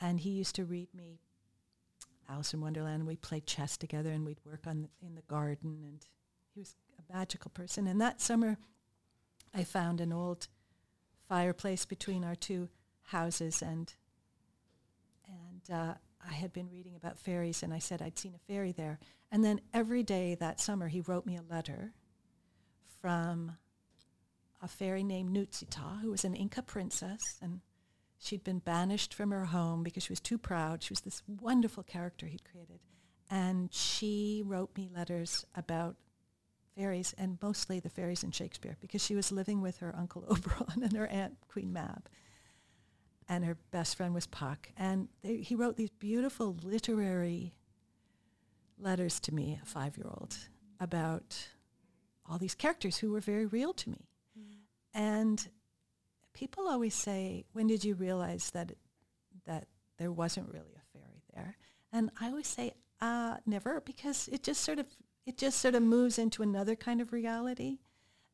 and he used to read me Alice in Wonderland. And we played chess together, and we'd work on in the garden. And he was a magical person. And that summer, I found an old fireplace between our two houses, and and uh, I had been reading about fairies, and I said I'd seen a fairy there. And then every day that summer, he wrote me a letter from a fairy named Nootsie Tah, who was an Inca princess, and she'd been banished from her home because she was too proud. She was this wonderful character he'd created. And she wrote me letters about fairies and mostly the fairies in Shakespeare because she was living with her uncle Oberon and her aunt Queen Mab. And her best friend was Puck. And they, he wrote these beautiful literary letters to me, a five-year-old, about all these characters who were very real to me. And people always say, when did you realize that, that there wasn't really a fairy there? And I always say, uh, never, because it just sort of it just sort of moves into another kind of reality.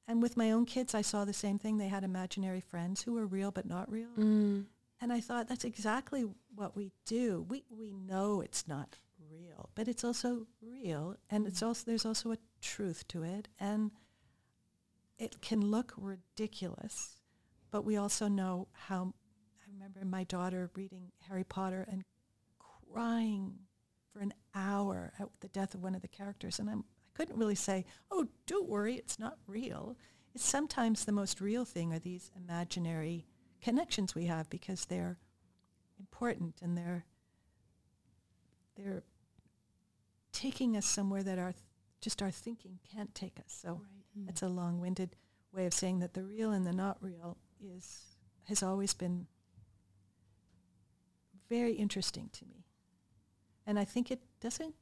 And with my own kids, I saw the same thing. They had imaginary friends who were real but not real. Mm. And I thought that's exactly what we do. We we know it's not real, but it's also real, and it's mm. also there's also a truth to it, and it can look ridiculous, but we also know how. I remember my daughter reading Harry Potter and crying for an hour at the death of one of the characters, and I'm, I couldn't really say, "Oh, don't worry, it's not real." It's sometimes the most real thing are these imaginary connections we have because they're important and they're they're taking us somewhere that our th- just our thinking can't take us. So hmm. that's a long-winded way of saying that the real and the not real is has always been very interesting to me. And I think it doesn't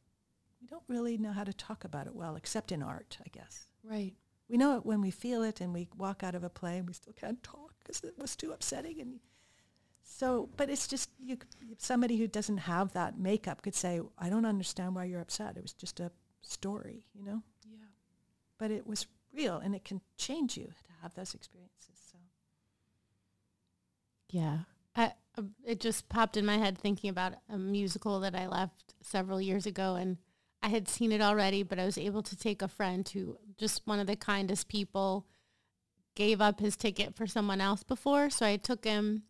we don't really know how to talk about it well except in art, I guess. Right. We know it when we feel it and we walk out of a play and we still can't talk because it was too upsetting and so, but it's just you. Somebody who doesn't have that makeup could say, "I don't understand why you're upset. It was just a story, you know." Yeah. But it was real, and it can change you to have those experiences. So, Yeah. I, uh, it just popped in my head thinking about a musical that I left several years ago and I had seen it already, but I was able to take a friend who just one of the kindest people gave up his ticket for someone else before. So I took him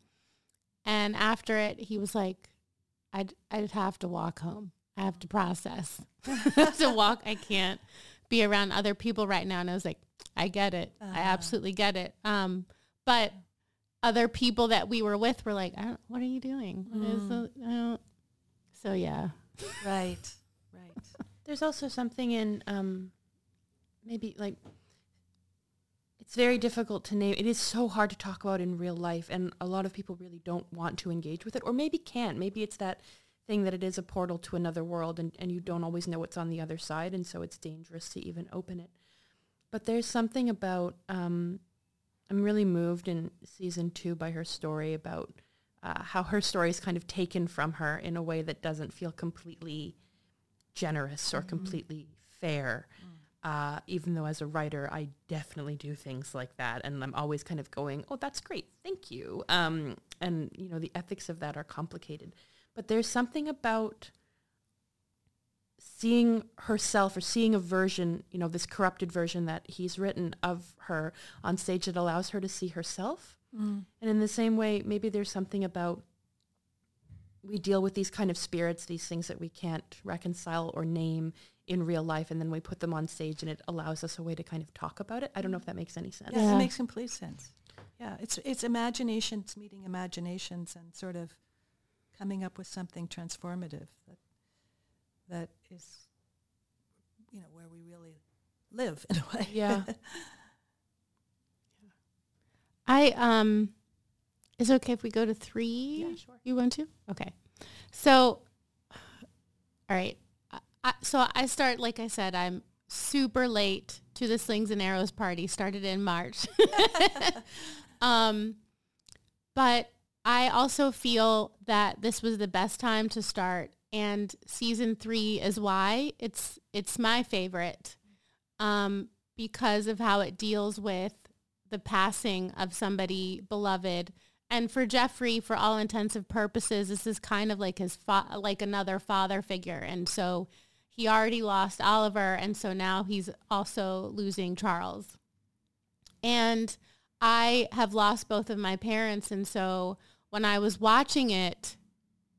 and after it, he was like, I'd, I'd have to walk home. I have to process to walk. I can't be around other people right now. And I was like, I get it. I Uh-huh. absolutely get it. Um, but other people that we were with were like, I don't, what are you doing? The, So yeah. right, right. There's also something in um, maybe like it's very difficult to name. It is so hard to talk about in real life, and a lot of people really don't want to engage with it, or maybe can't. Maybe it's that thing that it is a portal to another world, and, and you don't always know what's on the other side, and so it's dangerous to even open it. But there's something about um, I'm really moved in season two by her story about uh, how her story is kind of taken from her in a way that doesn't feel completely generous or completely fair. Uh, even though as a writer, I definitely do things like that, and I'm always kind of going, "Oh, that's great, thank you." Um, and you know, the ethics of that are complicated, but there's something about seeing herself or seeing a version, you know, this corrupted version that he's written of her on stage that allows her to see herself. And in the same way, maybe there's something about we deal with these kind of spirits, these things that we can't reconcile or name in real life, and then we put them on stage, and it allows us a way to kind of talk about it. I don't know if that makes any sense. Yeah, Yeah. it makes complete sense. Yeah, it's it's imaginations meeting imaginations and sort of coming up with something transformative that that is, you know, where we really live in a way. Yeah. I um is it okay if we go to three? Yeah, sure. You want to? Okay. So all right. I, so I start like I said, I'm super late to the slings and arrows party. Started in March. um but I also feel that this was the best time to start and season 3 is why it's it's my favorite um because of how it deals with the passing of somebody beloved. And for Jeffrey, for all intensive purposes, this is kind of like his fa- like another father figure. And so he already lost Oliver, and so now he's also losing Charles. And I have lost both of my parents, and so when I was watching it,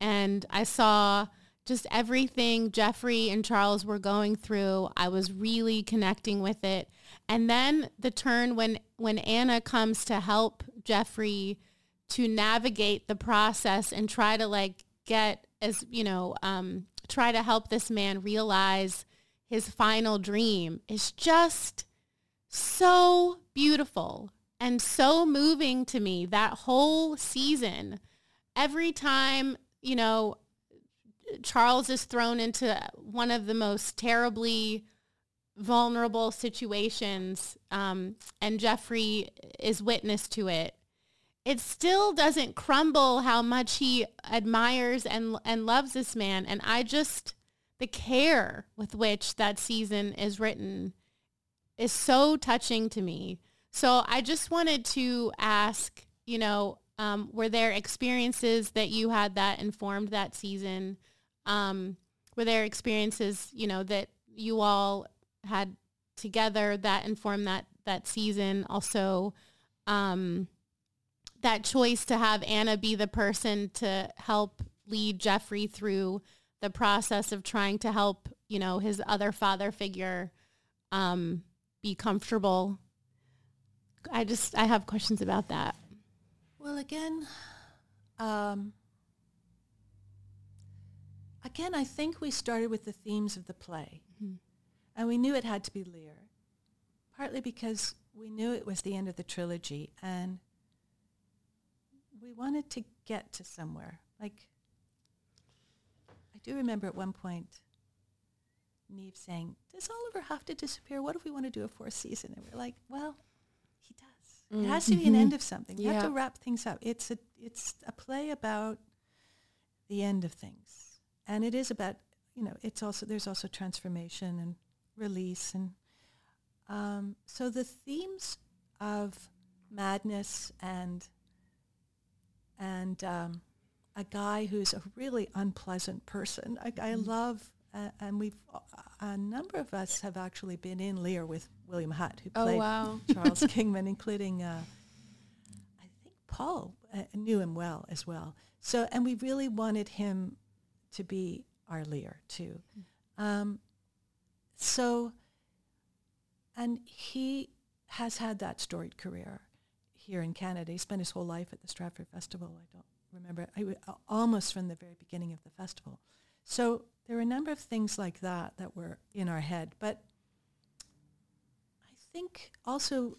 and I saw just everything Jeffrey and Charles were going through. I was really connecting with it. And then the turn when when Anna comes to help Jeffrey to navigate the process and try to like get as, you know, um, try to help this man realize his final dream is just so beautiful and so moving to me that whole season. Every time, you know, Charles is thrown into one of the most terribly vulnerable situations um, and Jeffrey is witness to it, it still doesn't crumble how much he admires and, and loves this man. And I just, the care with which that season is written is so touching to me. So I just wanted to ask, you know, um, were there experiences that you had that informed that season? Um, were there experiences, you know, that you all had together that informed that that season? Also, um, that choice to have Anna be the person to help lead Jeffrey through the process of trying to help, you know, his other father figure um, be comfortable. I just I have questions about that. Well, again, um, again, I think we started with the themes of the play, mm-hmm. and we knew it had to be Lear, partly because we knew it was the end of the trilogy, and we wanted to get to somewhere. Like, I do remember at one point, Niv saying, "Does Oliver have to disappear? What if we want to do a fourth season?" And we're like, "Well, he does. Mm-hmm. It has to be an mm-hmm. end of something. You yeah. have to wrap things up. It's a it's a play about the end of things, and it is about you know. It's also there's also transformation and release, and um, so the themes of madness and and um, a guy who's a really unpleasant person. I, I mm. love, uh, and we've a number of us have actually been in Lear with William Hutt, who oh, played wow. Charles Kingman, including uh, I think Paul uh, knew him well as well. So, and we really wanted him to be our Lear too. Mm. Um, so, and he has had that storied career here in Canada. He spent his whole life at the Stratford Festival. I don't remember, I w- almost from the very beginning of the festival. So there were a number of things like that that were in our head. But I think also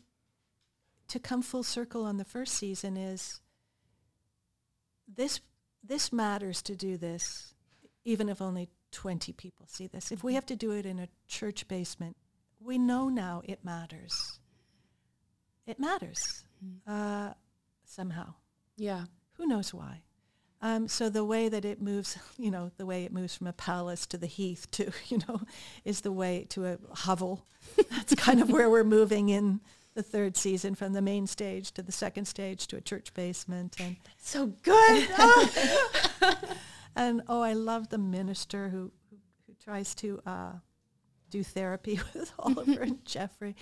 to come full circle on the first season is this this matters to do this, even if only 20 people see this. If we have to do it in a church basement, we know now it matters. It matters uh, somehow. Yeah. Who knows why? Um, so the way that it moves, you know, the way it moves from a palace to the heath to, you know, is the way to a hovel. That's kind of where we're moving in the third season from the main stage to the second stage to a church basement and so good. and oh, I love the minister who who, who tries to uh, do therapy with Oliver and Jeffrey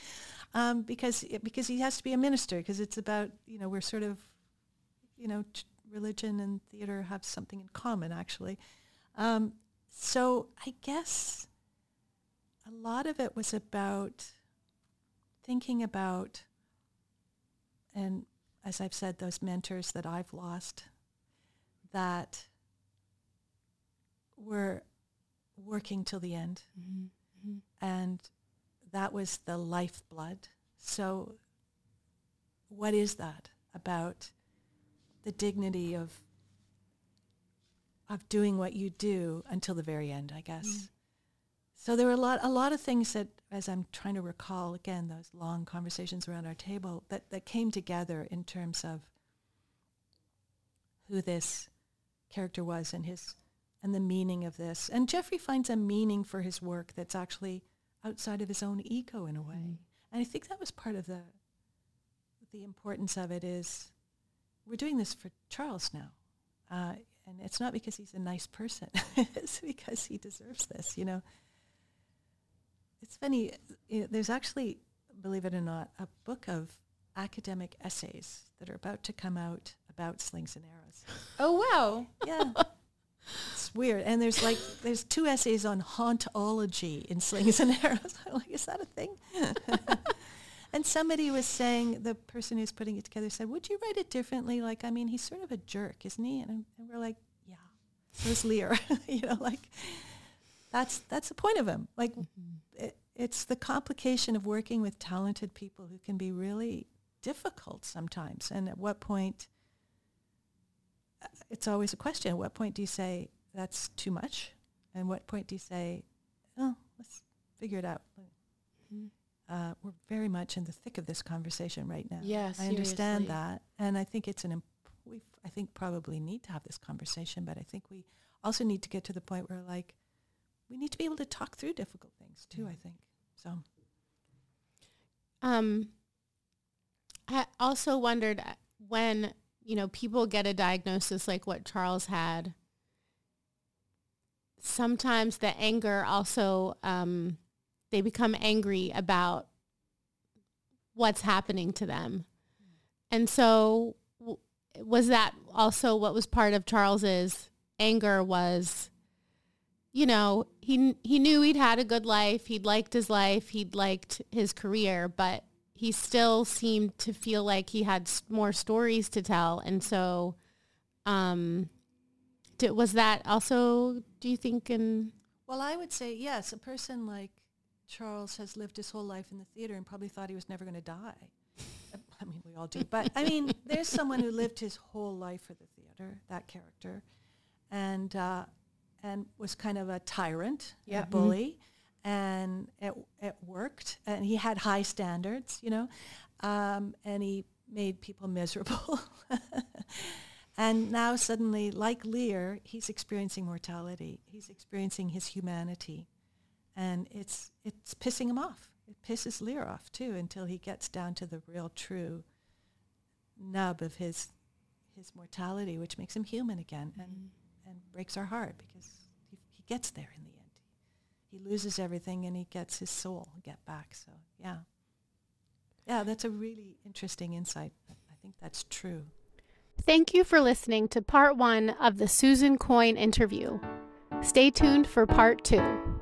um, because because he has to be a minister because it's about you know we're sort of you know t- religion and theater have something in common actually. Um, so I guess a lot of it was about thinking about and as I've said, those mentors that I've lost that were working till the end. Mm-hmm. Mm-hmm. And that was the lifeblood. So what is that about the dignity of of doing what you do until the very end, I guess. Mm. So there were a lot a lot of things that as I'm trying to recall again those long conversations around our table that, that came together in terms of who this character was and his and the meaning of this. And Jeffrey finds a meaning for his work that's actually outside of his own ego in a way. Mm. And I think that was part of the the importance of it is we're doing this for Charles now. Uh, and it's not because he's a nice person. it's because he deserves this, you know. It's funny. You know, there's actually, believe it or not, a book of academic essays that are about to come out about slings and arrows. Oh, wow. Yeah. It's weird. And there's like there's two essays on hauntology in slings and arrows. I'm like, is that a thing? and somebody was saying, the person who's putting it together said, would you write it differently? Like, I mean, he's sort of a jerk, isn't he? And, and we're like, yeah. Is Lear. you know, like, that's that's the point of him. Like, mm-hmm. it, it's the complication of working with talented people who can be really difficult sometimes. And at what point? It's always a question. At what point do you say that's too much? And what point do you say, oh, let's figure it out? Uh, we're very much in the thick of this conversation right now. Yeah, I understand that, and I think it's an. Imp- we, I think, probably need to have this conversation, but I think we also need to get to the point where, like, we need to be able to talk through difficult things too. I think so. Um, I also wondered uh, when you know people get a diagnosis like what Charles had. Sometimes the anger also um, they become angry about what's happening to them, and so was that also what was part of Charles's anger was you know, he he knew he'd had a good life. He'd liked his life. He'd liked his career, but he still seemed to feel like he had more stories to tell. And so, um, did, was that also? Do you think? In Well, I would say yes. A person like Charles has lived his whole life in the theater and probably thought he was never going to die. I mean, we all do. But I mean, there's someone who lived his whole life for the theater, that character, and uh, and was kind of a tyrant, Yeah. a bully, and it it worked. And he had high standards, you know, um, and he made people miserable. and now suddenly, like Lear, he's experiencing mortality. He's experiencing his humanity, and it's it's pissing him off. It pisses Lear off too until he gets down to the real, true nub of his his mortality, which makes him human again, and and breaks our heart because he, he gets there in the end. He loses everything and he gets his soul get back. So yeah, yeah, that's a really interesting insight. I think that's true. Thank you for listening to part one of the Susan Coyne interview. Stay tuned for part two.